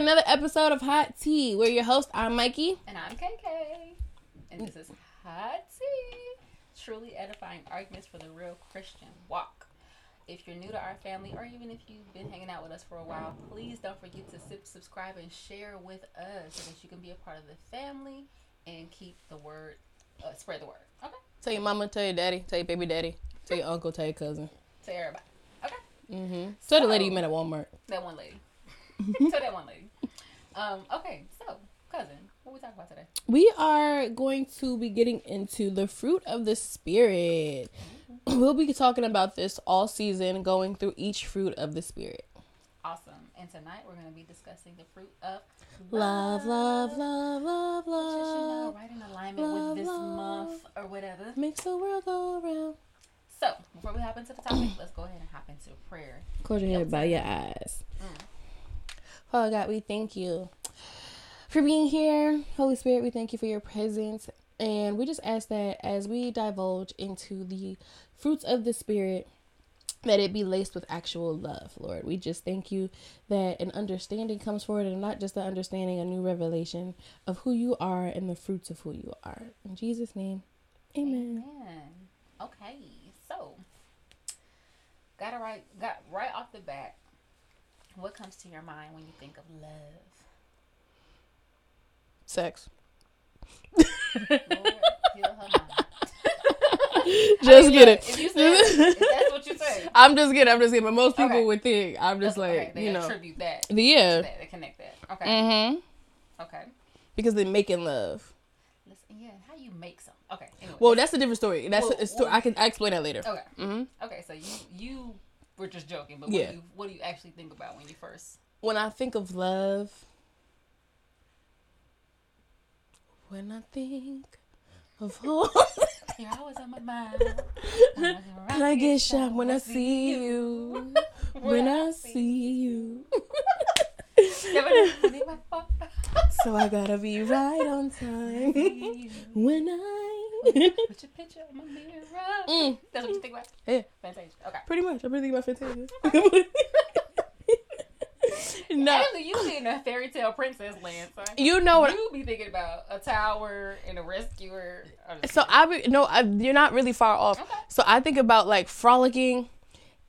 welcome back to another episode of Hot Tea. We're your host. I'm Mikey. And I'm KK. And this is Hot Tea. Truly edifying arguments for the real Christian walk. If you're new to our family, or even if you've been hanging out with us for a while, please don't forget to sip, subscribe and share with us so that you can be a part of the family and keep the word, uh, spread the word. Okay? Tell your mama, tell your daddy, tell your baby daddy, tell your uncle, tell your cousin. To everybody. Okay? Mm-hmm. Tell the lady you met at Walmart. That one lady. Tell that one lady. Um, okay, so, cousin, what we talking about today? We are going to be getting into the fruit of the spirit. We'll be talking about this all season, going through each fruit of the spirit. Awesome. And tonight we're going to be discussing the fruit of Love, love, love, love, Which is, you know, love. right in alignment love, with this love. month or whatever. Makes the world go around. So, before we hop into the topic, let's go ahead and hop into prayer. Close your head, bow your eyes. Father God, we thank you for being here. Holy Spirit, we thank you for your presence. And we just ask that as we divulge into the fruits of the Spirit, that it be laced with actual love, Lord. We just thank you that an understanding comes forward and not just an understanding, a new revelation of who you are and the fruits of who you are. In Jesus' name, amen. Amen. Okay, so got it right. Got right off the bat. What comes to your mind when you think of love? Sex. Lord, heal her mind. Just I mean, kidding. If you say that's what you say, I'm just kidding. I'm just kidding. But most people Okay. would think I'm just like they you know, attribute that. yeah. That they connect that. Okay. Mm-hmm. Okay. Because they're making love. Listen, yeah. How you make some? Okay. Anyway. Well, that's a different story. That's Well, a story. well- I can I explain that later. okay. Mm-hmm. Okay. So you you were just joking, but Yeah. what do you what do you actually think about when you first? When I think of love, when I think of home, You're always on my mind. and I get shot when I see you. When I see you, so I gotta be right on time. When I, Put your picture on my mirror. Mm. That's what you think about? Yeah. Fantasia. Okay. pretty much, I'm really thinking about Fantasia. no, Actually, you be in a fairy tale princess land, son. you know what? You be thinking about a tower and a rescuer. So I be, no, I, you're not really far off. Okay. So I think about like frolicking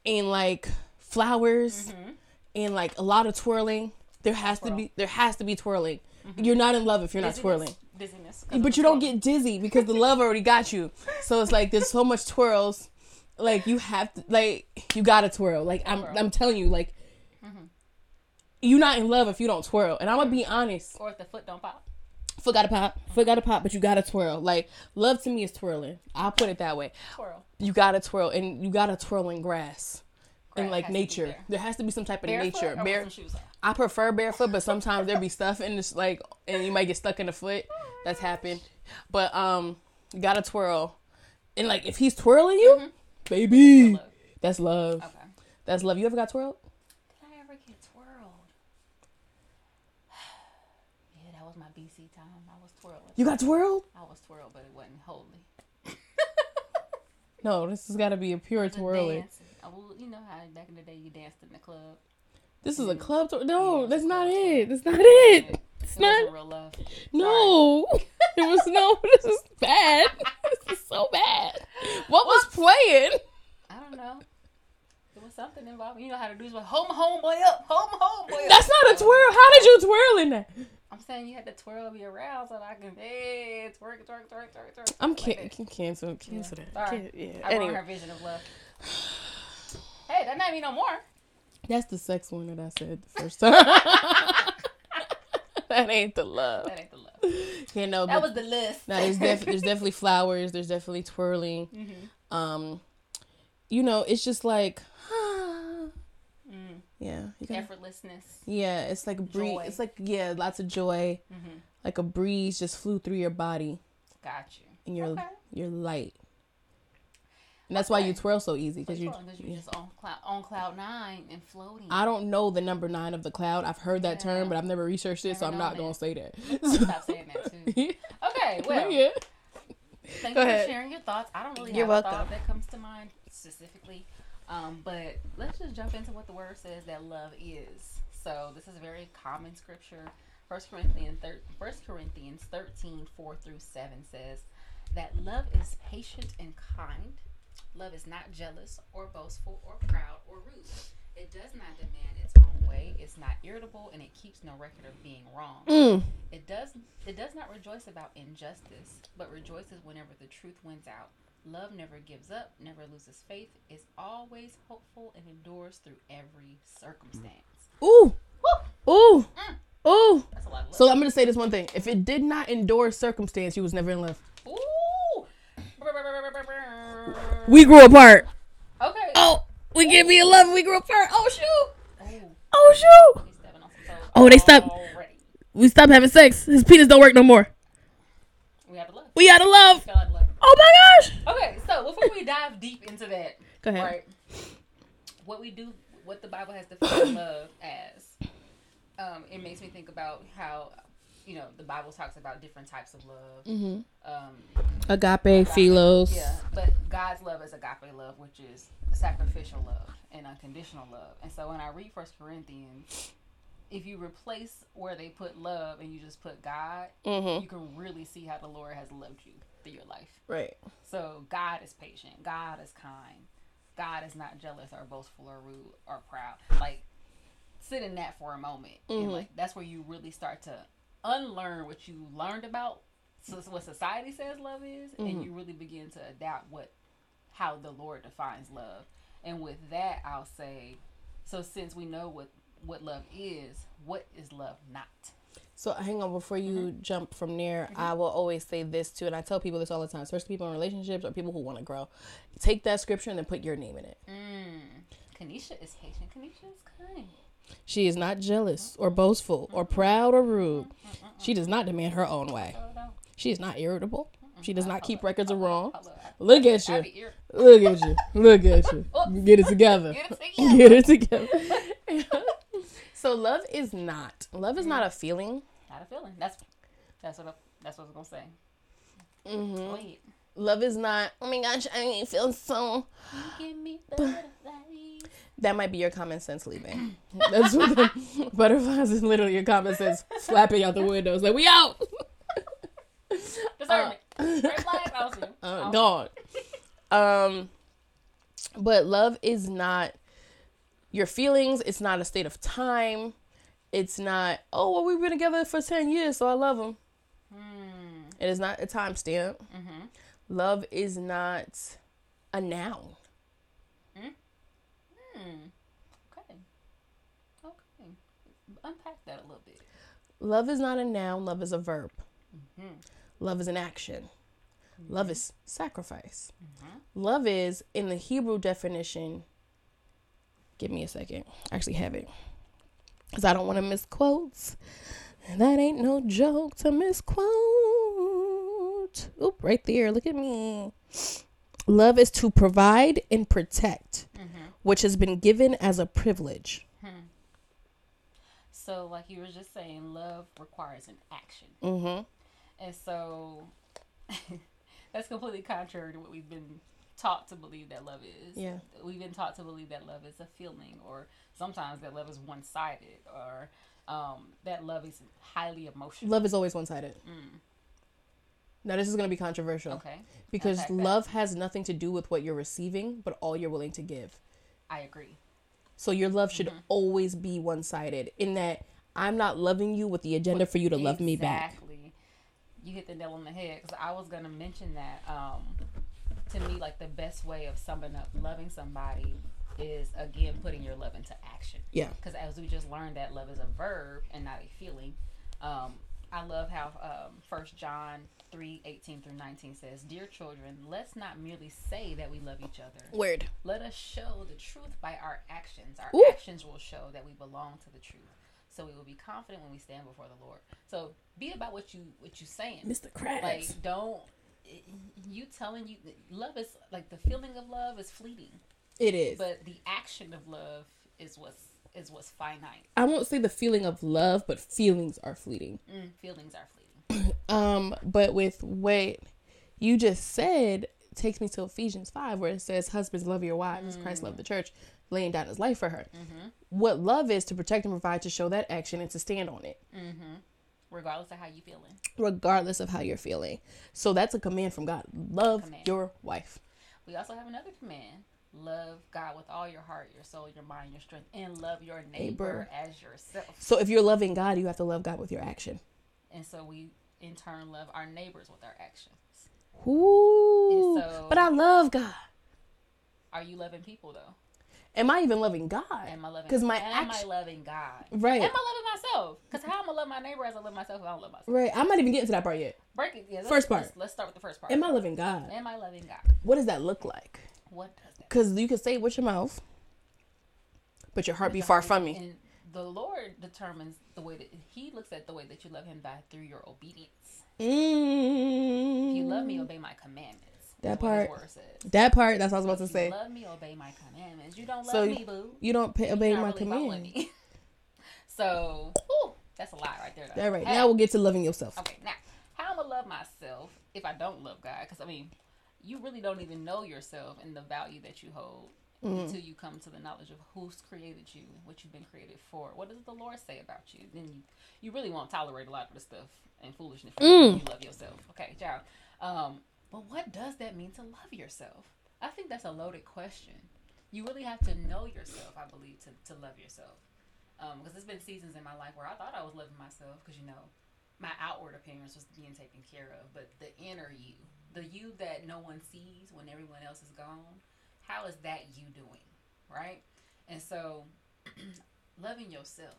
and like flowers Mhm. and like a lot of twirling. There has to be there has to be twirling. You're not in love if you're not twirling. Dizziness. But you don't get dizzy because the love already got you. So it's like there's so much twirls. Like you have to like you gotta twirl. Like I'm Twirl. I'm telling you, like mm-hmm. you're not in love if you don't twirl. And I'm gonna be mm-hmm. honest. Or if the foot don't pop. Foot gotta pop. Foot gotta pop, but you gotta twirl. Like love to me is twirling. I'll put it that way. Twirl. You gotta twirl and you gotta twirl in grass. In Grass like to be nature. there. There has to be some type of Barefoot nature. Bare some shoes? I prefer barefoot, but sometimes there be stuff in this like and you might get stuck in the foot. That's happened. But um you gotta twirl. And like if he's twirling you, baby, Love. that's love. Okay. That's love. You ever got twirled? Did I ever get twirled? yeah, that was my BC time. I was twirling. You got twirled? I was twirled, but it wasn't holy. No, this has gotta be a pure twirling. will, you know how back in the day you danced in the club. This is a mm. club twirl. No, that's not it. That's not it. It It's wasn't not real love. No, it was no. This is bad. This is so bad. What was playing? I don't know. There was something involved. You know how to do this. But home, homeboy up, home, homeboy up. That's not a twirl. How did you twirl in that? I'm saying you had to twirl me around so that I can hey, twerk, twerk, twerk, twerk, twerk. I'm like can- that. cancel cancel Yeah. that. Sorry. Can- yeah. I Anyway, her vision of love. Hey, that not me no more. That's the sex one that I said the first time. that ain't the love. That ain't the love. You know, That was the list. now there's def- there's definitely flowers. There's definitely twirling. hmm Um, you know, it's just like, mm. yeah, you can. Effortlessness. Yeah, it's like a breeze. Joy. It's like yeah, lots of joy. hmm Like a breeze just flew through your body, Got you. and you're Okay. you're light. And that's why you twirl so easy because Because you. you're, yeah. just on cloud on cloud nine and floating. I don't know the number nine of the cloud. I've heard that term, but I've never researched it, so I'm not gonna say that. Stop saying that too. Okay, well, yeah. thank Go you ahead. for sharing your thoughts. I don't really You're have a welcome. thought that comes to mind specifically, um, but let's just jump into what the word says that love is. So this is a very common scripture. First Corinthians, thir- 1 Corinthians 13, 4 through 7 says that love is patient and kind. Love is not jealous or boastful or proud or rude. It does not demand its own way. It's not irritable and it keeps no record of being wrong. Mm. It does it does not rejoice about injustice, but rejoices whenever the truth wins out. Love never gives up, never loses faith, is always hopeful and endures through every circumstance. Ooh. Ooh. Ooh. That's a lot of love. So I'm gonna say this one thing: if it did not endure circumstance, you was never in love. Ooh. We grew apart. Okay. Oh, we can't be in love. We grew apart. Oh shoot. Oh, Oh shoot. he's stepping on some toes Oh, they stopped. already. We stopped having sex. His penis don't work no more. We have to love. We out of love. Out of love. Oh my gosh. Okay, so before we dive deep into that, Go ahead. right? What we do, what the Bible has defined love as, um, it makes me think about how, you know, the Bible talks about different types of love. Mm-hmm. Um, Agape, philos. yeah, but God's love is agape love, which is sacrificial love and unconditional love. And so when I read First Corinthians, if you replace where they put love and you just put God, Mm-hmm. you can really see how the Lord has loved you through your life. Right. So God is patient. God is kind. God is not jealous or boastful or rude or proud. Like sit in that for a moment, Mhm. and like that's where you really start to unlearn what you learned about so what society says love is, Mhm. and you really begin to adapt what how the Lord defines love. And with that, I'll say, so since we know what what love is, what is love not? So hang on before you Mm-hmm. jump from there. I will always say this too, and I tell people this all the time, especially people in relationships or people who want to grow. Take that scripture and then put your name in it. Mm. Kanisha is patient. Kanisha is kind. She is not jealous or boastful or proud or rude. She does not demand her own way. She is not irritable. She does not keep records of wrong. Look at you. Look at you. Look at you. Get it together. Get it together. Get it together. so love is not. Love is not a feeling. Not a feeling. That's that's what I, that's what I was gonna say. hmm Wait. Love is not. Oh my gosh, I ain't feel so. You give me butterflies. That might be your common sense leaving. That's what the butterflies is literally your common sense flapping out the window. It's like we out. Discernment. Red flag. I'll see. Uh. Um, but love is not your feelings. It's not a state of time. It's not. Oh, well, we've been together for ten years, so I love him. Hmm. It is not a timestamp. Mhm. Love is not a noun. Hmm. Okay. Okay. Unpack that a little bit. Love is not a noun. Love is a verb. Mhm. Love is an action. Love is sacrifice. Mhm. Love is, in the Hebrew definition, give me a second. I actually have it. Because I don't want to misquote. And that ain't no joke to misquote. Oop, right there. Look at me. Love is to provide and protect. Which has been given as a privilege. So, like you were just saying, love requires an action, Mm-hmm. and so that's completely contrary to what we've been taught to believe that love is. Yeah. we've been taught to believe that love is a feeling, or sometimes that love is one-sided, or um, that love is highly emotional. Love is always one sided. Mm. Now, this is going to be controversial Okay, because love has nothing to do with what you're receiving, but all you're willing to give. I agree. So your love should Mm-hmm. always be one sided in that I'm not loving you with the agenda for you to love me back. Exactly. You hit the nail on the head because I was gonna mention that. Um, to me, like the best way of summing up loving somebody is again putting your love into action. Yeah. Because as we just learned, that love is a verb and not a feeling. Um, I love how um, First John three eighteen through nineteen says, "Dear children, let's not merely say that we love each other. Word. Let us show the truth by our actions. Our Ooh. actions will show that we belong to the truth. So we will be confident when we stand before the Lord. So be about what you what you saying. Mr. Krabs. Like don't you telling you love is like the feeling of love is fleeting, it is. but the action of love is what's is what's finite. I won't say the feeling of love, but feelings are fleeting. Mm, feelings are fleeting. Um, but with what you just said, takes me to Ephesians 5, where it says, Husbands, love your wives as Christ loved the church, laying down his life for her. What love is to protect and provide, to show that action, and to stand on it, Regardless of how you're feeling. regardless of how you're feeling. So that's a command from God. Love Command. your wife. We also have another command. Love God with all your heart, your soul, your mind, your strength, and love your neighbor, Neighbor. as yourself. So if you're loving God, you have to love God with your action. And so we, in turn, love our neighbors with our actions. Ooh. So- but I love God. Are you loving people though? Am I even loving God? Am I loving? 'Cause my am act- I loving God? Right. Am I loving myself? Because how am I love my neighbor as I love myself if I don't love myself? Right. I'm not even getting to that part yet. Break it. Yeah, First part. Let's, let's start with the first part. Am I loving God? Am I loving God? What does that look like? What does that? Because you can say it with your mouth, but your heart be far from me. And the Lord determines the way that He looks at the way that you love Him by through your obedience. Mm. If you love me, obey my commandments. That part. That part. That's what I was about to say. You love me, obey my commandments. You don't love So me, boo. You don't pay, obey my really following command. so, whew, that's a lot right there. Though. All right. Hey. Now we'll get to loving yourself. Okay, now how I'm gonna love myself if I don't love God? Because I mean, you really don't even know yourself and the value that you hold Mm. until you come to the knowledge of who's created you, what you've been created for. What does the Lord say about you? Then you you really won't tolerate a lot of the stuff and foolishness Mm. you love yourself. Okay, child. Um, but what does that mean to love yourself? I think that's a loaded question. You really have to know yourself, I believe, to, to love yourself. Um, because there's been seasons in my life where I thought I was loving myself because you know my outward appearance was being taken care of, but the inner you, the you that no one sees when everyone else is gone, how is that you doing, right? And so, loving yourself,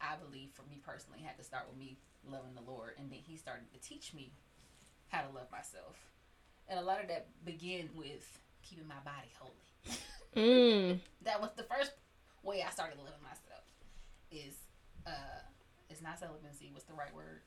I believe for me personally, had to start with me loving the Lord, and then He started to teach me how to love myself, and a lot of that began with keeping my body holy Mm. that was the first way I started loving myself. Is uh, it's not celibacy. What's the right word?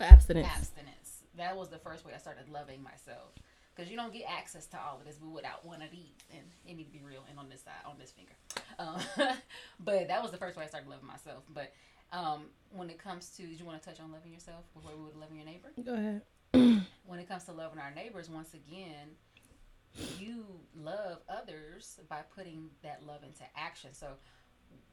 Abstinence. Abstinence. That was the first way I started loving myself. Because you don't get access to all of this without one of these, and it need to be real. And on this side, on this finger, um, but that was the first way I started loving myself. But um, when it comes to, did you want to touch on loving yourself before we would loving your neighbor? Go ahead. when it comes to loving our neighbors, once again, you love others by putting that love into action. So,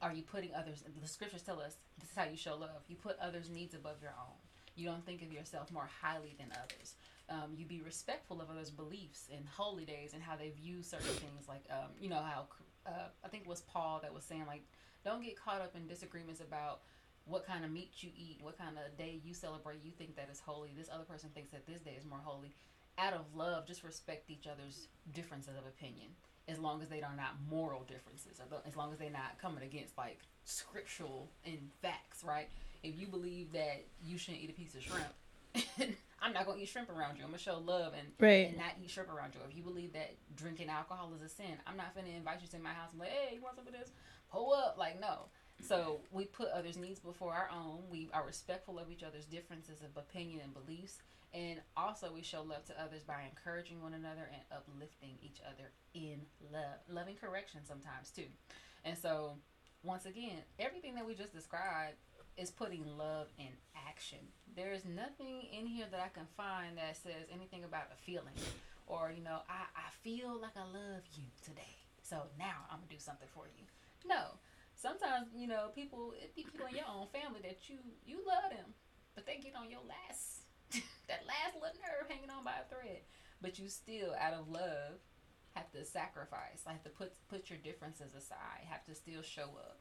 are you putting others? The scriptures tell us this is how you show love. You put others' needs above your own. You don't think of yourself more highly than others. Um, you be respectful of others' beliefs and holy days and how they view certain things. Like, um, you know how uh, I think it was Paul that was saying like, don't get caught up in disagreements about what kind of meat you eat, what kind of day you celebrate, you think that is holy. This other person thinks that this day is more holy. Out of love, just respect each other's differences of opinion, as long as they are not moral differences, or as long as they're not coming against like scriptural and facts, right? If you believe that you shouldn't eat a piece of shrimp, I'm not gonna eat shrimp around you. I'm gonna show love and Right. and not eat shrimp around you. If you believe that drinking alcohol is a sin, I'm not gonna invite you to my house and be like, hey, you want some of this? Pull up, like no. So we put others' needs before our own. We are respectful of each other's differences of opinion and beliefs, and also we show love to others by encouraging one another and uplifting each other in love, loving correction sometimes too. And so, once again, everything that we just described is putting love in action. There is nothing in here that I can find that says anything about a feeling or, you know, I, I feel like I love you today. So now I'm going to do something for you. No. Sometimes, you know, people, it be people in your own family that you, you love them, but they get on your last, that last little nerve hanging on by a thread. But you still, out of love, have to sacrifice, have to put put your differences aside, have to still show up.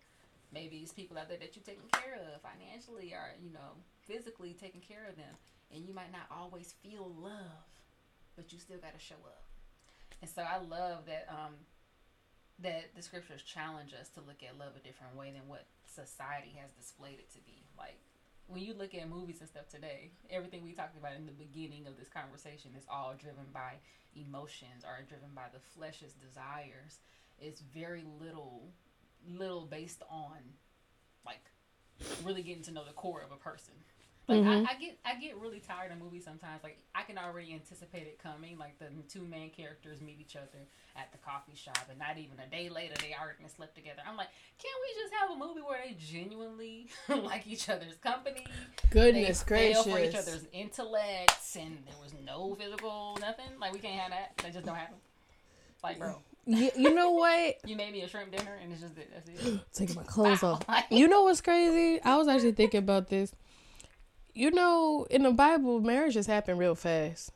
Maybe it's people out there that you're taking care of financially or, you know, physically taking care of them. And you might not always feel love, but you still got to show up. And so I love that um, that the scriptures challenge us to look at love a different way than what society has displayed it to be. Like when you look at movies and stuff today, everything we talked about in the beginning of this conversation is all driven by emotions or driven by the flesh's desires. It's very little little based on like really getting to know the core of a person. Like Mhm. I, I get I get really tired of movies sometimes. Like I can already anticipate it coming. Like the two main characters meet each other at the coffee shop, and not even a day later they already slept together. I'm like, can't we just have a movie where they genuinely like each other's company? Goodness they fell for each other's intellects, and there was no physical nothing. Like we can't have that. That just don't happen. Like bro, You, you know what? you made me a shrimp dinner, and it's just it. That's it. Taking my clothes Wow. off. You know what's crazy? I was actually thinking about this. You know, in the Bible, marriages happen real fast.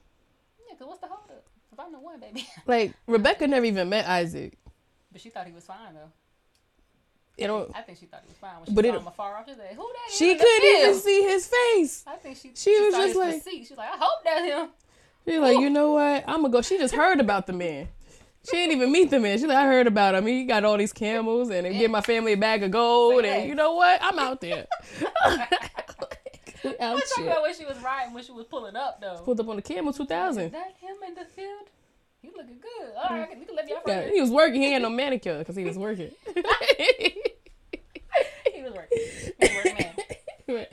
Yeah, cause what's the hold up? If I know one, baby. Like Rebecca never even met Isaac. But she thought he was fine though. You know, I think she thought he was fine when she But saw it- him afar off. She said, "Who that is she couldn't even see his face. I think she. She was just like- She's like, I hope that's him. She's like, you know what? I'm gonna go. She just heard about the man. She didn't even meet the man. She's like, I heard about him. He got all these camels and they give my family a bag of gold. And you know what? I'm out there. I'm talking about when she was riding, when she was pulling up though. Pulled up on the camel Is 2000. that him in the field? He looking good. All right, can, we can let y'all Yeah, he was working. He had no manicure because he was working. He was working. He was working man. Okay.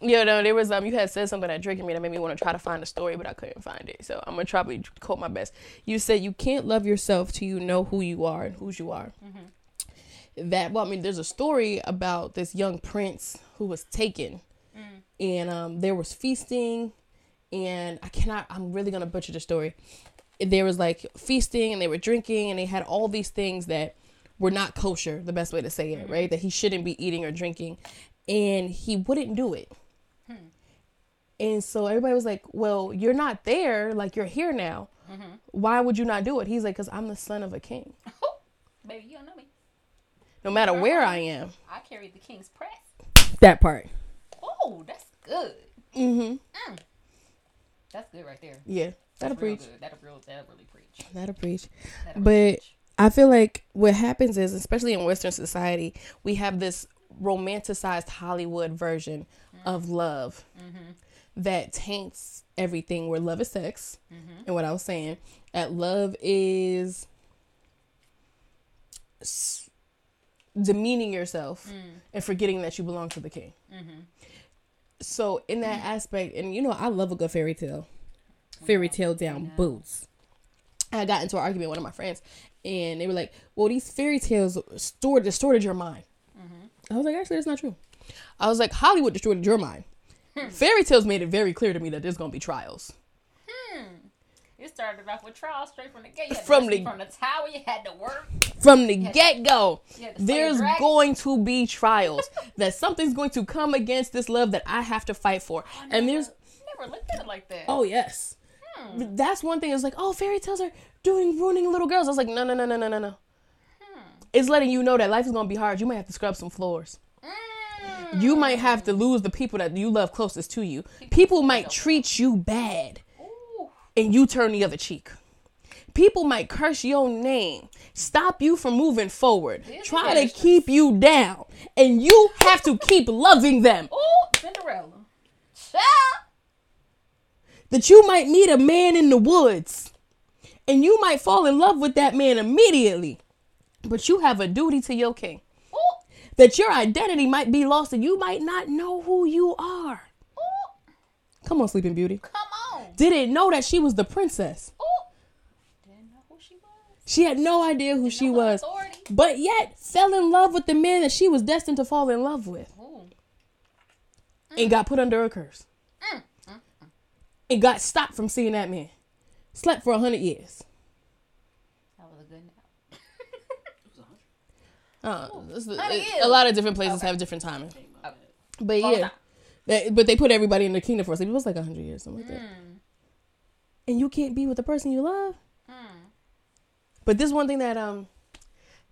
Yeah, no, there was um. You had said something that drinking me that made me want to try to find a story, but I couldn't find it. So I'm gonna probably quote my best. You said you can't love yourself till you know who you are and whose you are. That well, I mean, there's a story about this young prince who was taken, and um, there was feasting, and I cannot. I'm really gonna butcher the story. There was like feasting, and they were drinking, and they had all these things that were not kosher. The best way to say it, right? That he shouldn't be eating or drinking, and he wouldn't do it. And so everybody was like, "Well, you're not there. Like you're here now. Why would you not do it?" He's like, "Cause I'm the son of a king. Baby, you don't know me. No matter where I am." I carry the king's press. That part. Oh, that's good. Mm-hmm. Mm. That's good right there. Yeah, that'll preach. good. That'll real. That'll really preach. That'll preach. That'll But preach. I feel like what happens is, especially in Western society, we have this romanticized Hollywood version mm. of love mm-hmm. that taints everything. Where love is sex, mm-hmm. and what I was saying, that love is demeaning yourself mm. and forgetting that you belong to the king. Mm-hmm. So in that aspect, and you know, I love a good fairy tale, fairy tale down boots. I got into an argument with one of my friends, and they were like, "Well, these fairy tales stored distorted your mind." I was like, "Actually, that's not true." I was like, "Hollywood distorted your mind. Fairy tales made it very clear to me that there's gonna be trials." Started off with trials straight from the gate. From the- from the tower. You had to work. From the get go, You had to slay a there's going to be trials. that something's going to come against this love that I have to fight for, and there's never looked at it like that. oh yes, that's one thing. It's like oh, fairy tales are doing ruining little girls. I was like, no, no, no, no, no, no, no. It's letting you know that life is gonna be hard. You might have to scrub some floors. Mm. you might have to lose the people that you love closest to you. People might treat you bad. And you turn the other cheek. People might curse your name, stop you from moving forward, try to keep you down, and you have to keep loving them. Ooh, Cinderella. Child. That you might meet a man in the woods and you might fall in love with that man immediately, but you have a duty to your king. Ooh. That your identity might be lost and you might not know who you are. Ooh. Come on, Sleeping Beauty. Come on. Didn't know that she was the princess. Ooh. Didn't know who she was. She had no idea who she Know was, Authority. but yet fell in love with the man that she was destined to fall in love with Ooh. and got put under a curse. Mm, And got stopped from seeing that man. Slept for a hundred years. That was a good nap. Uh, Hundred it- a lot of different places have different timing. But Long yeah, time. They- but they put everybody in the kingdom for a sleep. It was like a hundred years, something like that. Mm. And you can't be with the person you love. Mm. But this one thing that um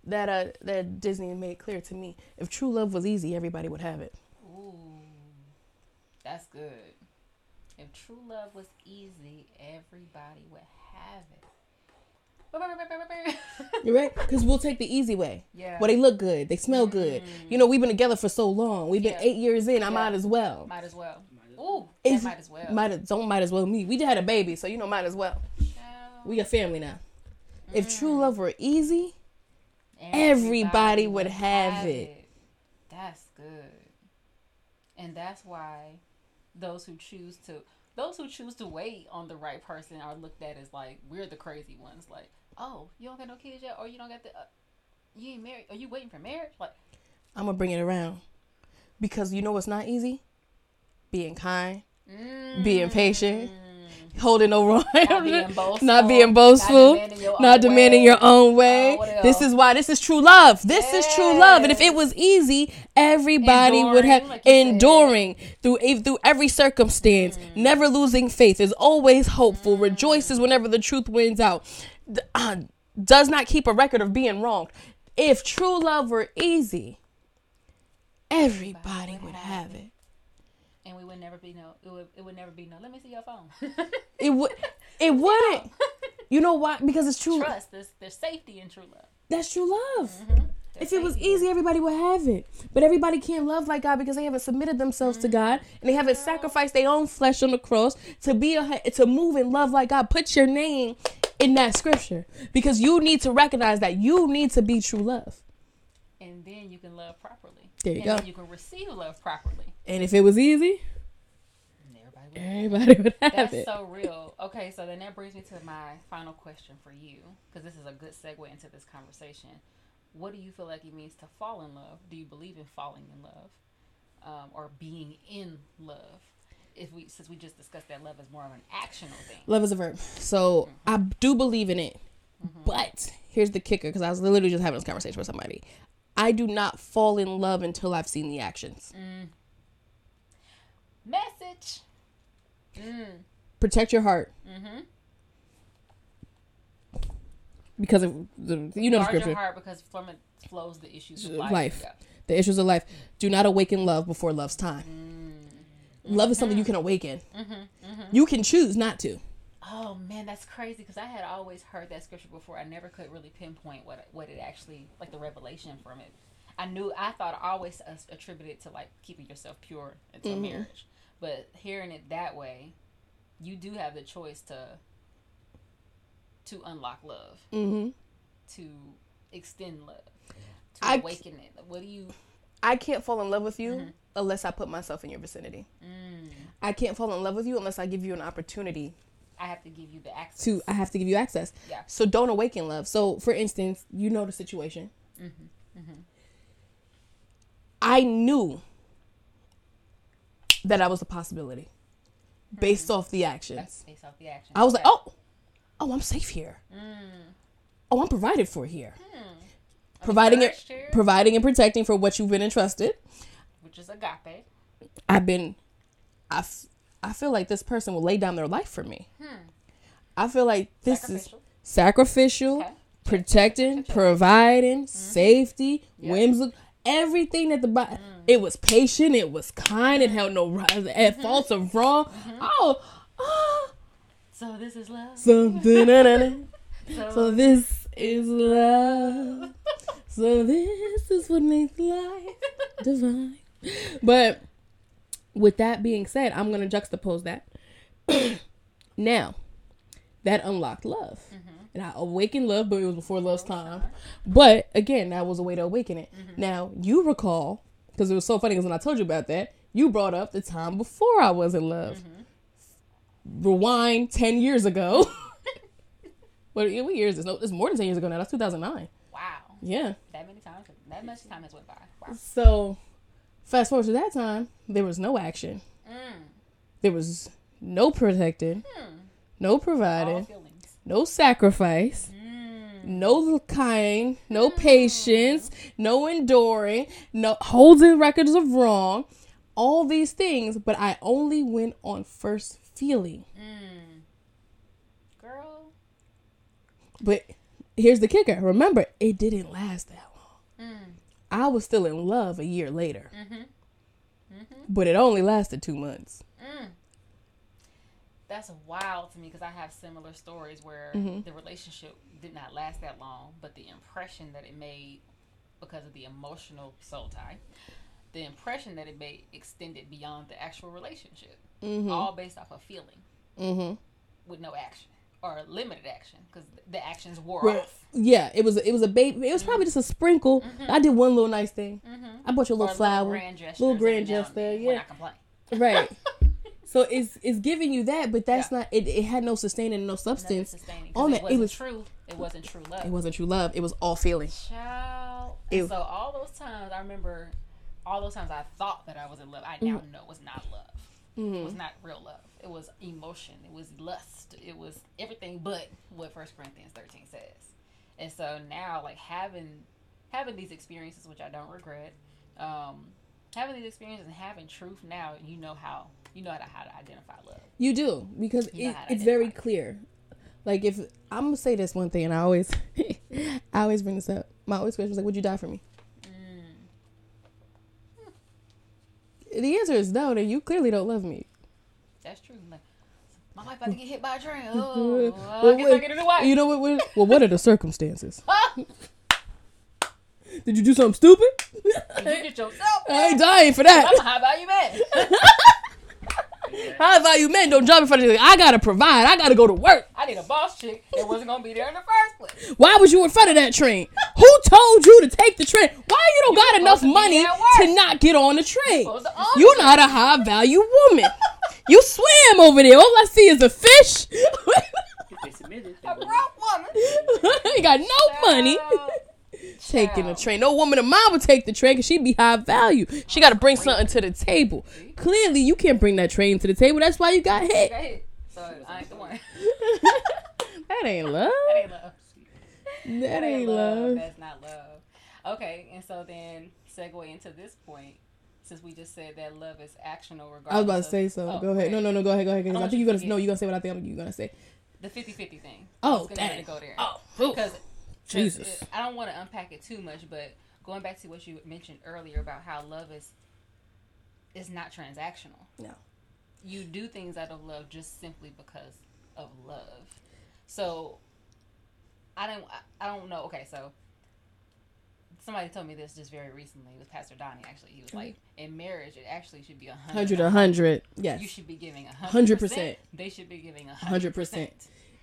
that uh that Disney made clear to me: if true love was easy, everybody would have it. Ooh. That's good. If true love was easy, everybody would have it. You're right, because we'll take the easy way. yeah. Well, they look good, they smell good. You know, we've been together for so long. We've been Yeah. eight years in. I Yeah. might as well. Might as well. Ooh, might as well. Might as, don't might as well me. We just had a baby, so you know, might as well. Child. We a family now. If true love were easy, everybody would have it. That's good. And that's why those who choose to those who choose to wait on the right person are looked at as like we're the crazy ones. Like, oh, you don't got no kids yet, or you don't got the, uh, you ain't married, are you waiting for marriage? Like, I'm gonna bring it around because you know what's not easy? Being kind, being patient, holding no wrong, Not being boastful, not being boastful, not demanding your own demanding way. your own way. This is why this is true love. This is true love. And if it was easy, everybody would have Enduring, like you said. through through every circumstance, Mm. never losing faith, is always hopeful, rejoices whenever the truth wins out, uh, does not keep a record of being wronged. If true love were easy, everybody would have it. Would never be no, it would, it would never be no. Let me see your phone. It would. It wouldn't. You know why? Because it's true. Trust, there's there's safety in true love. That's true love. Mm-hmm. There's If it was easy, everybody would have it. But everybody can't love like God because they haven't submitted themselves to mm-hmm. God and they haven't sacrificed their own flesh on the cross to be a, to move and love like God. Put your name in that scripture because you need to recognize that you need to be true love. and then you can love properly. There you and go. Then you can receive love properly. And if it was easy, would everybody would have That's it. so real. Okay, so then that brings me to my final question for you, because this is a good segue into this conversation. What do you feel like it means to fall in love? Do you believe in falling in love, um, or being in love? If we, since we just discussed that love is more of an actional thing. Love is a verb. So I mm-hmm. do believe in it. Mm-hmm. But here's the kicker because I was literally just having this conversation with somebody. I do not fall in love until I've seen the actions. Mm. Message. Mm. Protect your heart. Mm-hmm. Because of the, you know the Guard your scripture. heart because from it flows the issues of Life. life. Yeah. The issues of life. Do not awaken love before love's time. Love is something you can awaken. Mhm. You can choose not to. Oh man, that's crazy because I had always heard that scripture before. I never could really pinpoint what what it actually like the revelation from it. I knew I thought I always attributed to like keeping yourself pure until Mm-hmm. marriage, but hearing it that way, you do have the choice to to unlock love, hmm to extend love, to I- awaken it. What do you? I can't fall in love with you Mm-hmm. unless I put myself in your vicinity. Mm, I can't fall in love with you unless I give you an opportunity I have to give you the access. to. I have to give you access. Yeah. So don't awaken love. So for instance, you know the situation. Mm-hmm. I knew that I was a possibility based hmm. off the actions. That's based off the action. I was like, oh, oh, I'm safe here. Mm. Oh, I'm provided for here. Hmm. Providing it, here. providing and protecting for what you've been entrusted. which is agape. I've been, I, f- I feel like this person will lay down their life for me. Hmm. I feel like this is Sacrificial. sacrificial, Okay. protecting, providing, mm-hmm. safety, whimsical, everything that the Bible. Mm. It was patient. It was kind. It held no at mm-hmm. faults of wrong. Mm-hmm. Oh, oh, So this is love. something. So, So this is love. So this is what makes life divine. But with that being said, I'm gonna juxtapose that. now, that unlocked love. Mm-hmm. And I awakened love, but it was before love's time. But again, that was a way to awaken it. Mm-hmm. Now, you recall, because it was so funny because when I told you about that, you brought up the time before I was in love. Mm-hmm. Rewind 10 years ago. what, what year is this? No, it's more than 10 years ago now. That's 2009. wow, Yeah. that many times, that much time has went by. Wow. So, fast forward to that time, there was no action. Mm. There was no protecting, hmm. no All providing, feelings. No sacrifice, Mm. no kind, no patience, no enduring, no holding records of wrong, all these things, but I only went on first feeling. Mm. Girl. But here's the kicker. Remember, it didn't last that long. Mm. I was still in love a year later. Mhm. But it only lasted 2 months. That's wild to me because I have similar stories where Mm-hmm. the relationship did not last that long, but the impression that it made because of the emotional soul tie, the impression that it made extended beyond the actual relationship, Mhm. all based off of feeling Mhm. with no action or limited action because the actions wore Right. off. Yeah, it was it was a baby. It was probably just a sprinkle. I did one little nice thing. Mm-hmm. I bought you a Or little flower, grand gestures little grand gesture. Yeah, right. So it's it's giving you that, but that's Yeah. not. It, it had no sustaining, no substance. sustaining. on it, it, it wasn't was- true. It wasn't true love. It wasn't true love. It was all feeling. Child. So all those times, I remember all those times I thought that I was in love. I now Mm-hmm. know was not love. It was not real love. It was emotion. It was lust. It was everything but what First Corinthians thirteen says. And so now, like having having these experiences, which I don't regret, um, having these experiences and having truth now, you know how you know how to, how to identify love. You do because You it, it's very identify. clear. Like if I'm gonna say this one thing, and I always, I always bring this up. My always question is like, "Would you die for me?" Mm. The answer is no. Then you clearly don't love me. That's true. Like, my wife about to get hit by a train. Oh, Well, I guess I what- get a new wife. You know what? what well, what are the circumstances? Did you do something stupid? you get yourself. I ain't dying for that. I'm a high value man. High value men don't jump in front of you. I gotta provide. I gotta go to work. I need a boss chick that wasn't gonna be there in the first place. Why was you in front of that train? Who told you to take the train? Why you don't got enough to money to not get on the train? supposed to You the not a high value woman. you swam over there. All I see is a fish. They submitted, they A would- broke woman. you got no money. Taking the Child. train. No woman of mine would take the train because she'd be high value. She got to bring oh, something to the table. Clearly, you can't bring that train to the table. That's why you got hit. So I ain't the one. that ain't love. That ain't love. That ain't love. That's not love. Okay, and so then segue into this point, since we just said that love is actional regardless. I was about to say so. Oh, go ahead. No, no, no. Go ahead. Go ahead. I'll I think you you're gonna no. You're gonna say what I think you're gonna say. The 50-50 thing. Oh, I dang. go there. Oh, because Jesus. I don't want to unpack it too much, but going back to what you mentioned earlier about how love is is not transactional. No. You do things out of love just simply because of love. So I don't I, don't know. Okay, so somebody told me this just very recently. It was Pastor Donnie actually. He was mm-hmm. like, in marriage, it actually should be a Hundred, hundred. a hundred. You should be giving a Hundred percent. They should be giving a hundred percent.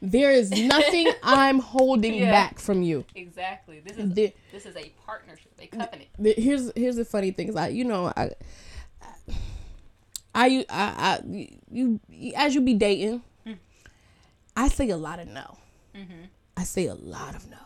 There is nothing I'm holding Yeah. back from you. Exactly. This is The- this is a partnership, a covenant. the- here's here's the funny thing is I you know I I I, I you, as you be dating, hmm. I say a lot of no. Mm-hmm. I say a lot of no.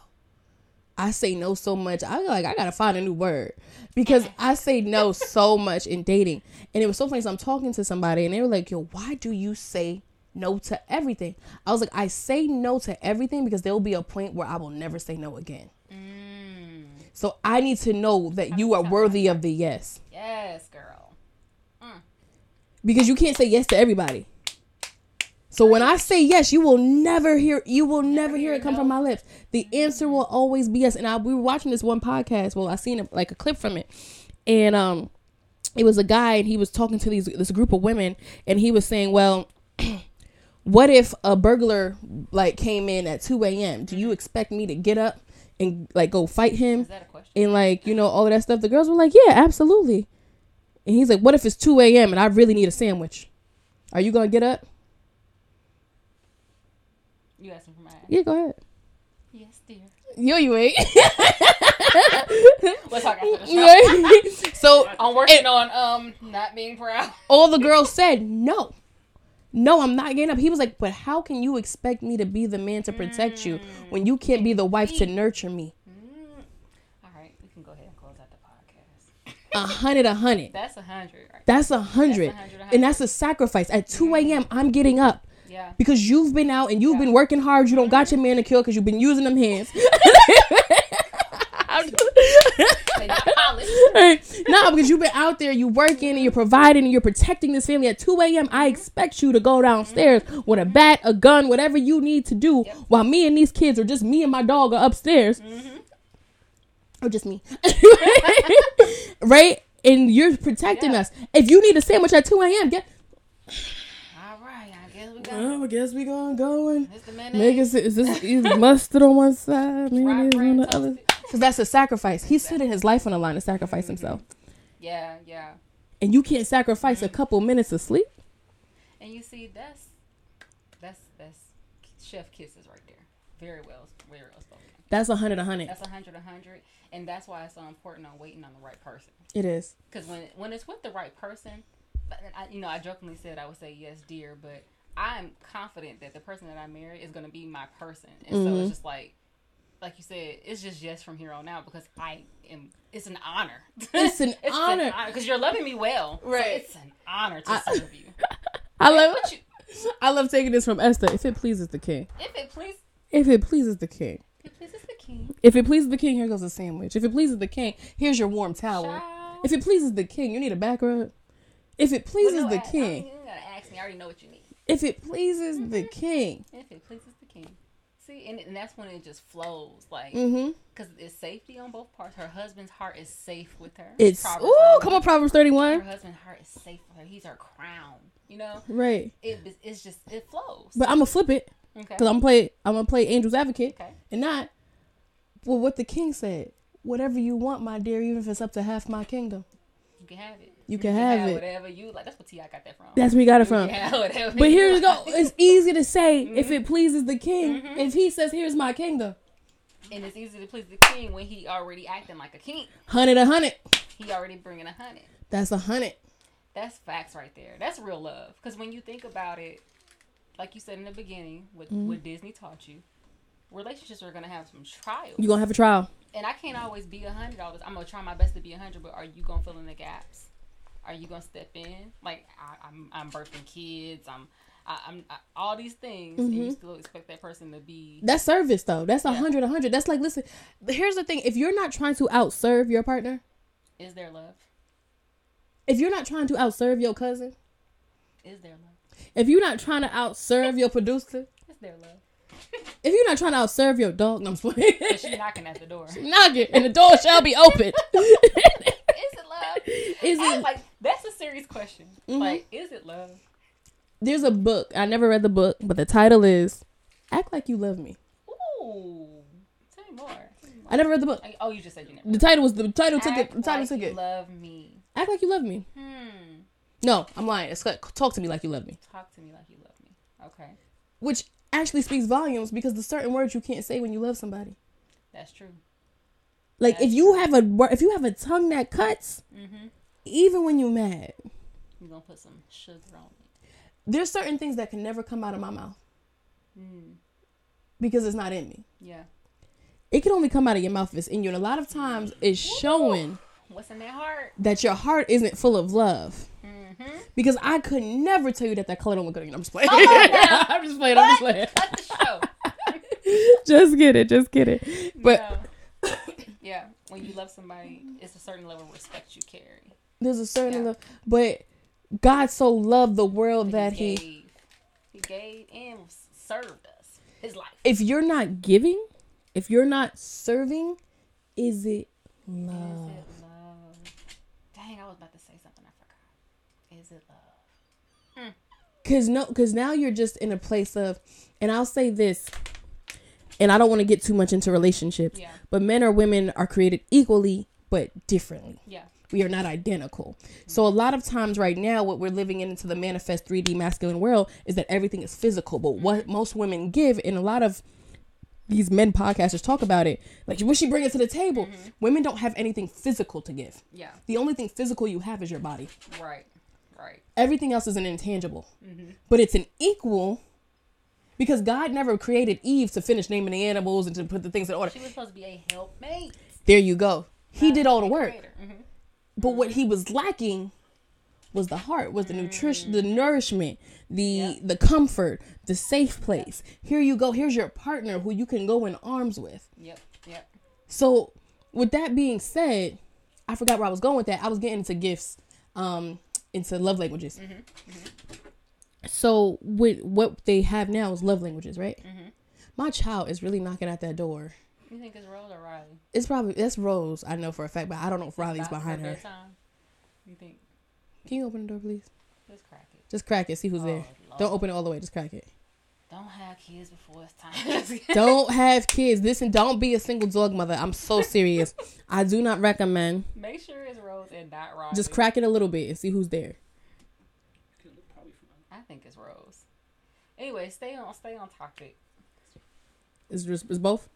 I say no so much. I like I gotta find a new word because I say no so much in dating, and it was so funny. So I'm talking to somebody, and they were like, "Yo, why do you say no to everything?" I was like, "I say no to everything because there will be a point where I will never say no again." Mm. So I need to know that you are worthy of the yes Yes, girl. Mm. because you can't say yes to everybody. So when I say yes, you will never hear you will never, hear hear it come no. from my lips. The answer will mm. always be yes. And I we were watching this one podcast. Well, I seen a, like a clip from it, and um, it was a guy and he was talking to these this group of women, and he was saying, well. What if a burglar like came in at 2 a.m.? Do you expect me to get up and like go fight him? Is that a question? and like you know all of that stuff the girls were like yeah absolutely and he's like what if it's 2 a.m and i really need a sandwich are you gonna get up You asking for mine? yeah go ahead Yes, dear. yo you ain't We'll talk after the show. so I'm working And- on um not being proud. all the girls said no no i'm not getting up. He was like but how can you expect me to be the man to protect you mm. when you can't be the wife to nurture me? Mm. All right, we can go ahead and close out the podcast. a hundred a hundred. That's a hundred, right? that's a hundred That's a hundred, a and that's a sacrifice. At 2 mm. a.m i'm getting up. Yeah. because you've been out and you've been working hard. You don't got your manicure because you've been using them hands. They polished. no, because you've been out there, you working and you're providing and you're protecting this family. At 2 a.m., I expect you to go downstairs with a bat, a gun, whatever you need to do, while me and these kids, or just me and my dog, are upstairs, mm-hmm. or just me, right? And you're protecting Yeah. us. If you need a sandwich at 2 a.m., get. All right, I guess we got I guess we gonna go and make it. Is this is mustard on one side, mayonnaise on the other? Because that's a sacrifice. He's putting his life on the line to sacrifice himself. Yeah, yeah. And you can't sacrifice a couple minutes of sleep. And you see, that's that's that's chef kisses right there. Very well, very well spoken. That's a hundred, a hundred. That's a hundred, a hundred, and that's why it's so important on waiting on the right person. It is. Because when when it's with the right person, I, you know, I jokingly said I would say yes, dear, but I'm confident that the person that I marry is going to be my person, and so Mhm. it's just like, like you said, it's just yes from here on out because I am. It's an honor. It's an honor. because you're loving me well, so Right. it's an honor to I- serve you. I love you, I love taking this from Esther. If it pleases the king. if it please, If it pleases the king. if it pleases the king, If it pleases the king, here goes a sandwich. If it pleases the king, here's your warm towel. child. If it pleases the king, you need a back rub. If it Well, pleases no, the I- I king, mean, you gotta ask me. I already know what you need. if it pleases the Mm-hmm. king, If it pleases and, and that's when it just flows, like, mm-hmm. because it's safety on both parts. Her husband's heart is safe with her. It's Proverbs ooh, come on, Proverbs thirty-one. Her husband's heart is safe with her. He's her crown. You know, Right, it it's just it flows. but I'm gonna flip it okay. because I'm play. I'm gonna play Angel's Advocate Okay. and not. Well, what the king said. Whatever you want, my dear, even if it's up to half my kingdom. You can have it. You can have it. whatever you like. That's what T.I. got that from. That's where you got it from. can But you here you go. It's easy to say if Mm-hmm. it pleases the king. If he says, "Here's my kingdom," and it's easy to please the king when he already acting like a king. hundred a hundred. He already bringing a hundred. That's a hundred. That's facts right there. That's real love. Because when you think about it, like you said in the beginning, what Mm-hmm. what Disney taught you, relationships are gonna have some trials. You're gonna have a trial. and I can't always be a hundred all this. I'm gonna try my best to be a hundred, but are you gonna fill in the gaps? Are you gonna step in? Like I, I'm, I'm birthing kids. I'm, I, I'm I, all these things, and you mm-hmm. still expect that person to be. That's service though. That's a Yeah. hundred a hundred. That's like listen. Here's the thing: if you're not trying to outserve your partner, Is there love? if you're not trying to outserve your cousin, Is there love? if you're not trying to outserve your producer, Is there love? if you're not trying to outserve your dog, no, I'm just playing. But she knocking at the door. Knock it, and the door shall be open. Is it? like that's a serious question. Mhm. Like, is it love? There's a book. I never read the book, but the title is "Act Like You Love Me." Ooh, tell me more. Tell me more. I never read the book. Like, oh, you just said you never. The title was the title took it. The title like took you it. Love me. Act like you love me. Hmm. No, I'm lying. It's like, talk to me like you love me, Talk to me like you love me. Okay, which actually speaks volumes because there's certain words you can't say when you love somebody. that's true. Like if That's you have a if you have a tongue that cuts, Mm-hmm. Even when you're mad, You gonna put some sugar on it? there's certain things that can never come out of my mouth Mm. because it's not in me. Yeah. It can only come out of your mouth if it's in you, and a lot of times it's showing What's in that heart? that your heart isn't full of love. Mm-hmm. Because I could never tell you that that color don't look good. you. I'm just playing. Now. I'm just playing. I'm just playing. Cut the show. just get it. Just get it. But No. yeah, when you love somebody, it's a certain level of respect you carry. There's a certain Yeah. love. But God so loved the world that He. gave, he gave and served us his life. If you're not giving, if you're not serving, is it Is love? it love? Dang, I was about to say something. I forgot. Is it love? Hmm. Cause no, cause now you're just in a place of, and I'll say this, and I don't want to get too much into relationships, Yeah. but men or women are created equally but differently. Yeah. We are not identical. So a lot of times right now, what we're living in into the manifest 3D masculine world is that everything is physical. But what most women give, and a lot of these men podcasters talk about it, like what she bring it to the table. Women don't have anything physical to give. Yeah. The only thing physical you have is your body. Right. Right. Everything else is an intangible, but it's an equal because God never created Eve to finish naming the animals and to put the things in order. She was supposed to be a helpmate. There you go. He did all the work, Mm-hmm. But what he was lacking was the heart, was the nutrition, the mm. nourishment, the Yeah. the comfort, the safe place. Here you go. Here's your partner who you can go in arms with. Yep. Yep. So, with that being said, I forgot where I was going with that. I was getting into gifts, um, into love languages. Mm-hmm. Mm-hmm. So, with what they have now is love languages, right? Mm-hmm. My child is really knocking at that door. You think it's Rose or Riley? It's probably that's Rose. I know for a fact, but I don't know if Riley's behind her. bedtime? You think? Can you open the door, please? Let's crack it. Just crack it. See who's oh, there. Oh, Don't open it all the way. Just crack it. Don't have kids before it's time. Don't have kids. Listen, don't be a single dog mother. I'm so serious. I do not recommend. Make sure it's Rose and not Riley. Just crack it a little bit and see who's there. I think it's Rose. Anyway, stay on stay on topic. It's just it's both.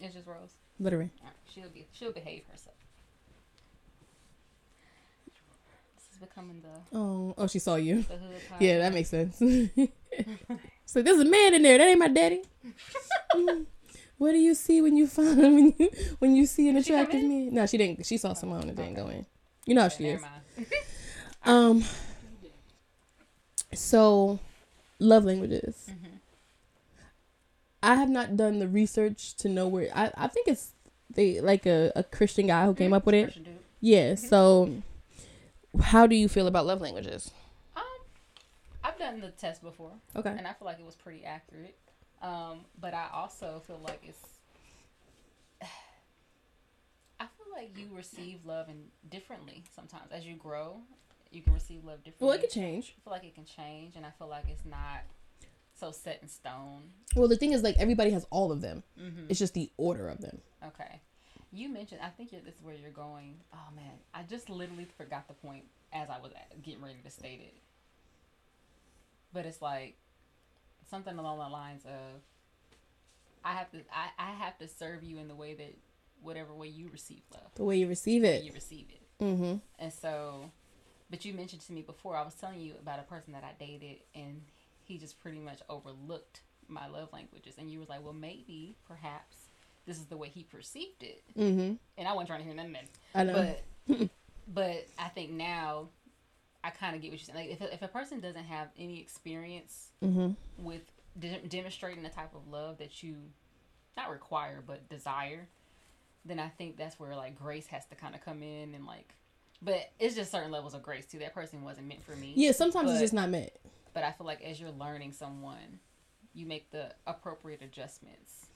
It's just Rose. Literally. She'll be she'll behave herself. This is becoming the Oh, oh, she saw you. Yeah, that makes sense. so there's a man in there. That ain't my daddy. What do you see when you find when you when you see an Did attractive man? No, she didn't. She saw someone and didn't go in. You know how Okay, she is. Um. So, love languages. Mhm. I have not done the research to know where. I I think it's they like a, a Christian guy who came up with it. Yeah. Mhm. So, how do you feel about love languages? Um, I've done the test before, Okay. and I feel like it was pretty accurate. Um, but I also feel like it's. I feel like you receive love in differently sometimes as you grow. You can receive love differently. Well, it could change. I feel like it can change, and I feel like it's not so set in stone. Well, the thing is, like everybody has all of them. Mm-hmm. It's just the order of them. Okay. You mentioned, I think you're, this is where you're going. Oh man, I just literally forgot the point as I was getting ready to state it. But it's like something along the lines of, I have to, I, I have to serve you in the way that, whatever way you receive love, The way you receive it. you receive it. Mm-hmm. And so, but you mentioned to me before, I was telling you about a person that I dated, and he just pretty much overlooked my love languages. And you was like, well, maybe, perhaps, this is the way he perceived it. Mm-hmm. And I wasn't trying to hear nothing. I know. But, but I think now, I kind of get what you're saying. Like, if a, if a person doesn't have any experience mm-hmm. with de- demonstrating the type of love that you, not require, but desire, then I think that's where like grace has to kind of come in and like. But it's just certain levels of grace too. That person wasn't meant for me. Yeah, sometimes But- it's just not meant. But I feel like as you're learning someone, you make the appropriate adjustments.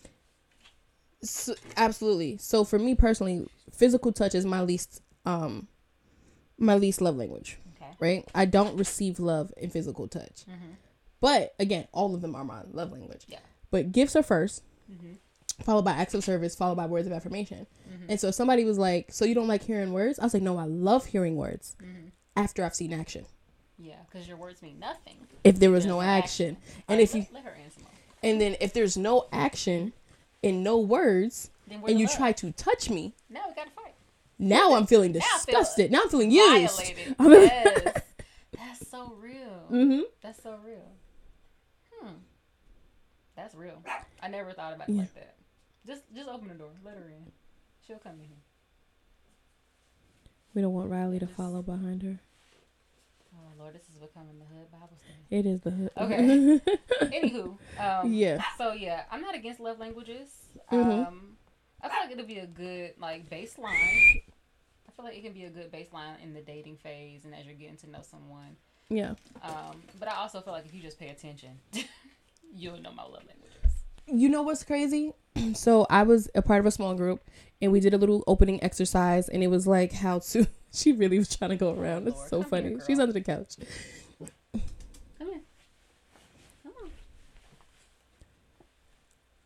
So, absolutely. So for me personally, physical touch is my least um my least love language, Okay. right? I don't receive love in physical touch. Mhm. But again, all of them are my love language. Yeah. But gifts are 1st Mhm. followed by acts of service, followed by words of affirmation. Mhm. And so if somebody was like, "So you don't like hearing words?" I was like, "No, I love hearing words Mhm. after I've seen action. Yeah, because your words mean nothing. If there was There's no action. And Alright, if you let, let her answer. And then if there's no action and no words and you love? try to touch me, Now we gotta fight. now I'm feeling Now feel disgusted. Now I'm feeling used. Yes. That's so real. Mm-hmm. That's so real. Hmm. That's real. I never thought about it Yeah. like that. Just just open the door. Let her in. She'll come in here. We don't want Riley to follow behind her. Lord, this is becoming the hood Bible study. It is the hood. Okay. Anywho, um, Yeah. So yeah, I'm not against love languages. Mhm. Um, I feel like it'll be a good like baseline. I feel like it can be a good baseline in the dating phase and as you're getting to know someone. yeah. Um, but I also feel like if you just pay attention, you'll know my love languages. You know what's crazy? So I was a part of a small group and we did a little opening exercise and it was like how to she really was trying to go around. It's Lord, so funny. here. She's under the couch. Come here. Come on.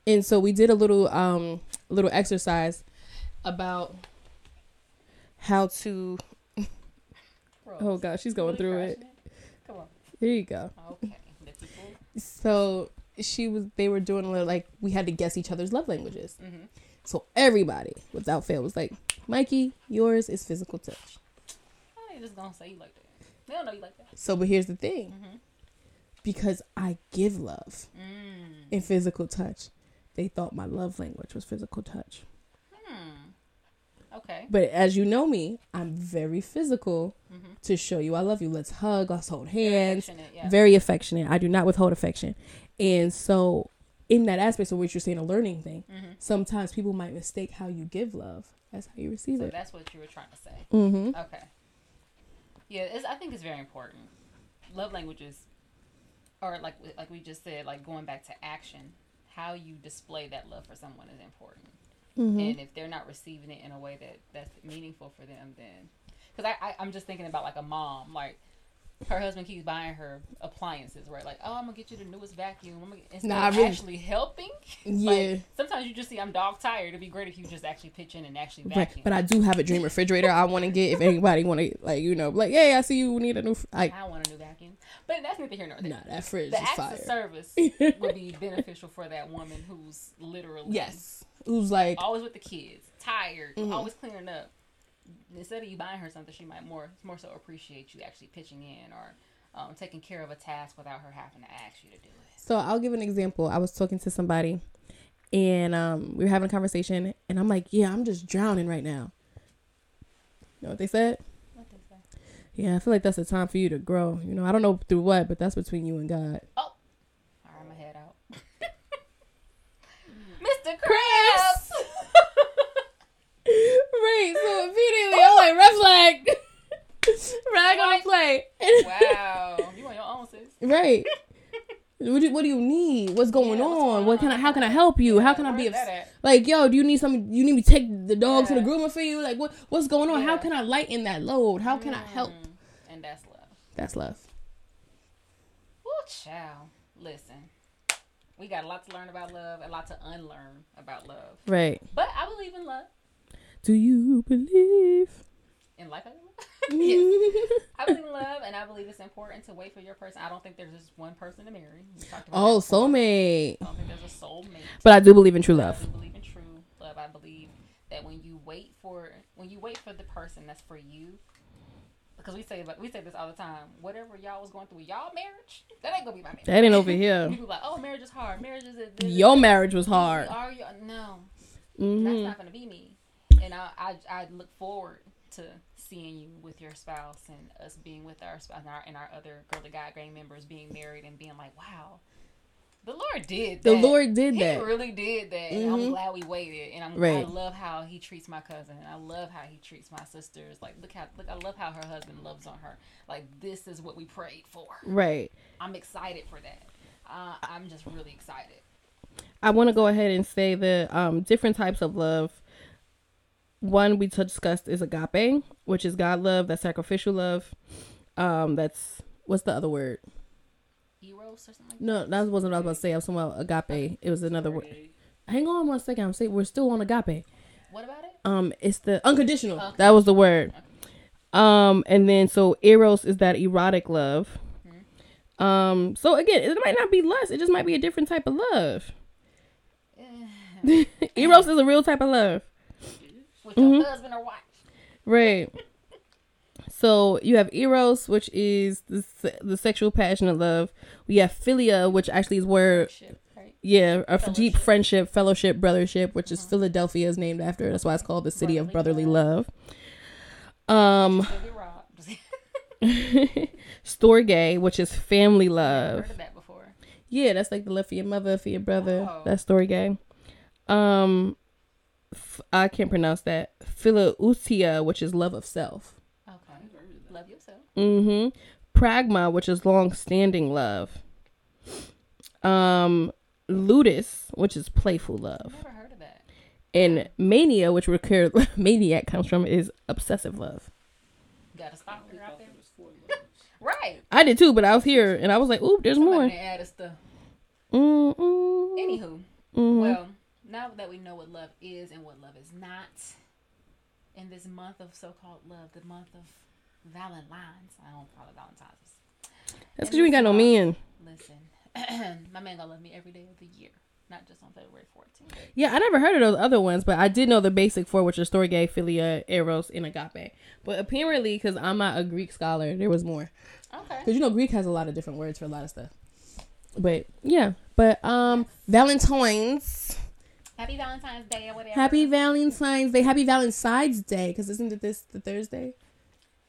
And so we did a little um little exercise about how to Oh Rose, gosh, she's going through it. crashing Come on. There you go. Okay. So she was they were doing a little like we had to guess each other's love languages. Mm-hmm. So everybody without fail was like, Mikey, yours is physical touch. I ain't just gonna say you like that. They don't know you like that. So but here's the thing. Mm-hmm. Because I give love Mm. in physical touch, they thought my love language was physical touch. Hmm. Okay. But as you know me, I'm very physical Mm-hmm. to show you I love you. Let's hug, let's hold hands. Affectionate, yeah. Very affectionate. I do not withhold affection. And so in that aspect of what you're saying, a learning thing, mm-hmm. sometimes people might mistake how you give love as how you receive it. So it. that's what you were trying to say. Mm-hmm. Okay. Yeah, it's, I think it's very important. Love languages, or like like we just said, like going back to action, how you display that love for someone is important. Mm-hmm. And if they're not receiving it in a way that that's meaningful for them, then because I, I I'm just thinking about like a mom, like her husband keeps buying her appliances, right? Like, oh, I'm gonna get you the newest vacuum. I'm gonna instead Nah, of really- actually helping. Yeah. Like, sometimes you just see I'm dog tired. It'd be great if you just actually pitch in and actually Right, but I do have a dream refrigerator. I want to get if anybody want to like you know like hey I see you need a new like I want a new vacuum, but that's neither here nor there. nah that fridge the is fire. of service would be beneficial for that woman who's literally Yes, who's like always with the kids, tired, Mhm. always cleaning up. Instead of you buying her something, she might more more so appreciate you actually pitching in or um, taking care of a task without her having to ask you to do it. So I'll give an example. I was talking to somebody and um, we were having a conversation and I'm like, Yeah, I'm just drowning right now. You know what they said? What they say? Yeah, I feel like that's a time for you to grow. You know, I don't know through what, but that's between you and God. All right, I'm gonna head out. Mr. Krabs. So immediately I'm like, red flag. Rag on the play. wow, you on your own, sis. right. What do, what do you need? What's going Yeah, on? what's going what can I? How can I help you? how Yeah, can I be? Of, like, yo, do you need some? You need me to take the dog to the Yeah. groomer for you? Like, what? What's going on? How can I lighten that load? How can I help? Mm, And that's love. That's love. Well, child, listen. We got a lot to learn about love, a lot to unlearn about love. Right. But I believe in love. Do you believe? In life, I believe. yes. I believe in love, and I believe it's important to wait for your person. I don't think there's just one person to marry. Oh, soulmate. I don't think there's a soulmate. But I do believe in true love. I believe in true love. I believe that when you wait for when you wait for the person that's for you, because we say we say this all the time. Whatever y'all was going through with y'all marriage, that ain't gonna be my marriage. That ain't over here. People like, oh, marriage is hard. Marriage is a, Your marriage was hard. Are you? No, that's hmm not gonna be me. And I, I, I look forward to seeing you with your spouse and us being with our spouse and our, and our other girly guy gang members being married and being like, wow, the Lord did The. Lord did He that. He really did that, and Mhm. I'm glad we waited. And I'm I love how he treats my cousin. I love how he treats my sisters. Like look how look I love how her husband loves on her. Like this is what we prayed for. Right. I'm excited for that. Uh, I'm just really excited. I want to go ahead and say the um, different types of love. One we discussed is agape, which is God love, that's sacrificial love. Um, that's what's the other word? Eros or something. Like No, that wasn't what I was about to say. I was talking about agape. It was another word. Hang on one second. I'm saying we're still on agape. What about it? Um, it's the unconditional. Okay. That was the word. Um, and then so eros is that erotic love. Um, so again, it might not be lust. It just might be a different type of love. eros is a real type of love. With Mm-hmm. your husband or wife. Right. So you have eros, which is the the sexual passion of love. We have philia, which actually is where right? yeah, a deep. Mm-hmm. friendship, fellowship, brothership, which is Philadelphia is named after. That's why it's called the city of brotherly Brotherly love. Um, storge, which is family I've love. heard of that before. Yeah, that's like the love for your mother, for your brother. Oh. That's storge. Um, I can't pronounce that. Philautia, which is love of self. Okay. Love yourself. Mm-hmm. Pragma, which is long-standing love. Um, ludus, which is playful love, Never heard of that. and mania, which recur maniac comes from, is obsessive love. Gotta stop I her out there. there was four loves. Right. I did too, but I was here and I was like, "Oop, there's Somebody more." done added stuff. Mm-mm. Anywho, Mhm. well, now that we know what love is and what love is not, in this month of so-called love, the month of Valentine's, I don't call it Valentine's. That's because you ain't got no man. Listen, my man gonna love me every day of the year, not just on February 14th. Yeah, I never heard of those other ones, but I did know the basic four, which are storge, philia, eros, and agape. But apparently, because I'm not a Greek scholar, there was more. Okay. Because you know Greek has a lot of different words for a lot of stuff. But yeah, but um, Valentine's. Happy Valentine's Day or whatever. Happy Valentine's Day. Happy Valentine's Day. Because isn't it this the Thursday?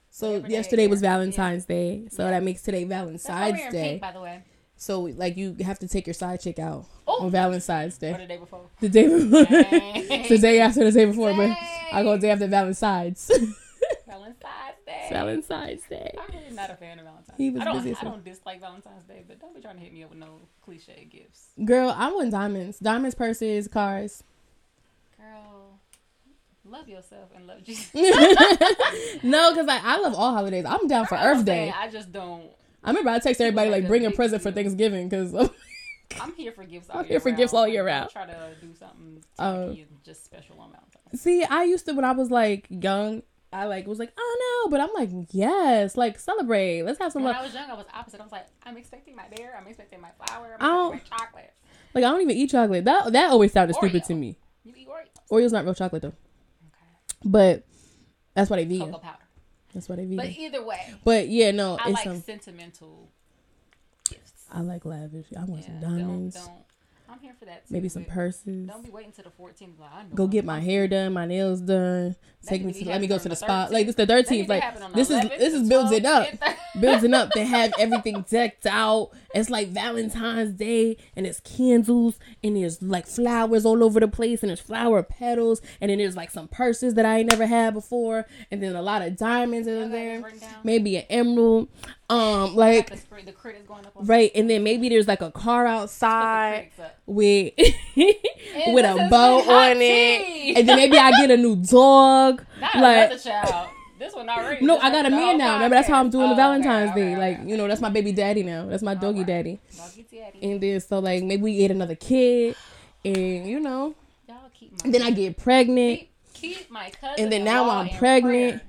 So Whatever day, yesterday was yeah. Valentine's Day. So Yeah. that makes today Valentine's Day. pink, by the way. So like you have to take your side chick out Oh. on Valentine's Day. Or the day before. The day before. The day after the day before, but I go Dang. day after Valentine's. Valentine's Day. Valentine's Day. I'm really not a fan of Valentine's. He was I don't. busy I don't dislike Valentine's Day, but don't be trying to hit me up with no cliche gifts, Girl, I want diamonds. Diamonds, purses, cars. girl. Love yourself and love Jesus. no, because like I love all holidays. I'm down for Earth Day. I just don't. I remember I text everybody Like bring a present for. Thanksgiving because I'm here for gifts all I'm year here for round. gifts all year round. Try to do something Oh. tacky just special on Valentine's. see, I used to when I was like young, I like was like oh no, but I'm like yes, like celebrate. Let's have some When love. I was young, I was opposite. I was like, I'm expecting my bear. I'm expecting my flower. I I'm don't- my chocolate. Like I don't even eat chocolate. That that always sounded stupid to me. You eat Oreos. Oreo's not real chocolate though. Okay. But That's why they vegan. cocoa powder. That's why they But either way, But, yeah, no, I it's like some. sentimental gifts. I like lavish. I want some Yeah, diamonds. Don't, don't. I'm here for that. Too, maybe some purses. Don't be waiting till the 14th. Like, I know Go get my hair done, my nails done. That Take me to let me go to the spa. Like this the thirteenth. Like happen on this is this is the building up. the- building up. They have everything decked out. It's like Valentine's Day, and it's candles, and there's like flowers all over the place, and there's flower petals, and then there's like some purses that I ain't never had before, and then a lot of diamonds in there, maybe an emerald, um, like the, the crit is going up on right, and then maybe there's like a car outside with with a bow on it, and then maybe I get a new dog, Not like. another child. This one already. No, This I got a the man now. Remember, that's how I'm doing the Oh, Valentine's okay, Day. okay, like, okay. you know, that's my baby daddy now. That's my doggy Alright. daddy. Doggy daddy. And then so like maybe we get another kid, and you know, Y'all keep my. and then I get pregnant, keep, keep my cousin. And then now I'm pregnant, prayer.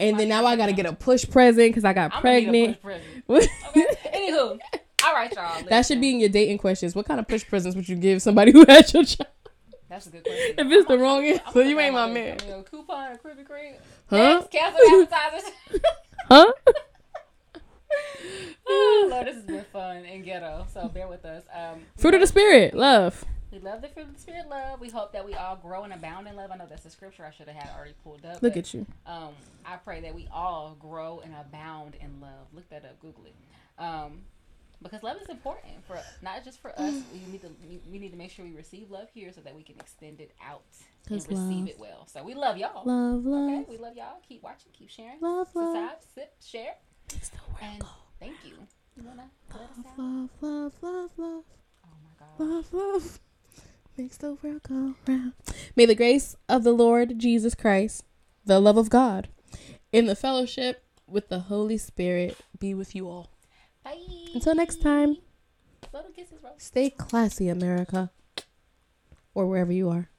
And then now I gotta get a push present because I got I'm gonna need a pregnant. Okay. Anywho, all right, y'all. that should be in your dating questions. What kind of push presents would you give somebody who had your child? That's a good question. If it's the wrong answer, I'm you ain't my man. a coupon, a Krispy Kreme. Huh? Cancel advertisers. Huh? oh, Lord, this has been fun and ghetto. So bear with us. Um, Fruit of the spirit, love. We love the fruit of the spirit love. We hope that we all grow and abound in love. I know that's the scripture I should have had already pulled up. Look but, at you. Um, I pray that we all grow and abound in love. Look that up. Google it. Um, because love is important for not just for us. We need to we need to make sure we receive love here so that we can extend it out and receive love- it well. So we love y'all. Love, Okay, love, we love y'all. Keep watching. Keep sharing. love, love. Sip, share, Makes the world and thank you. You wanna let us out? Love, love, love, love. Oh my God. Love, love makes the world go round. May the grace of the Lord Jesus Christ, the love of God, in the fellowship with the Holy Spirit be with you all. Bye. Until next time, Little kisses, stay classy, America, or wherever you are.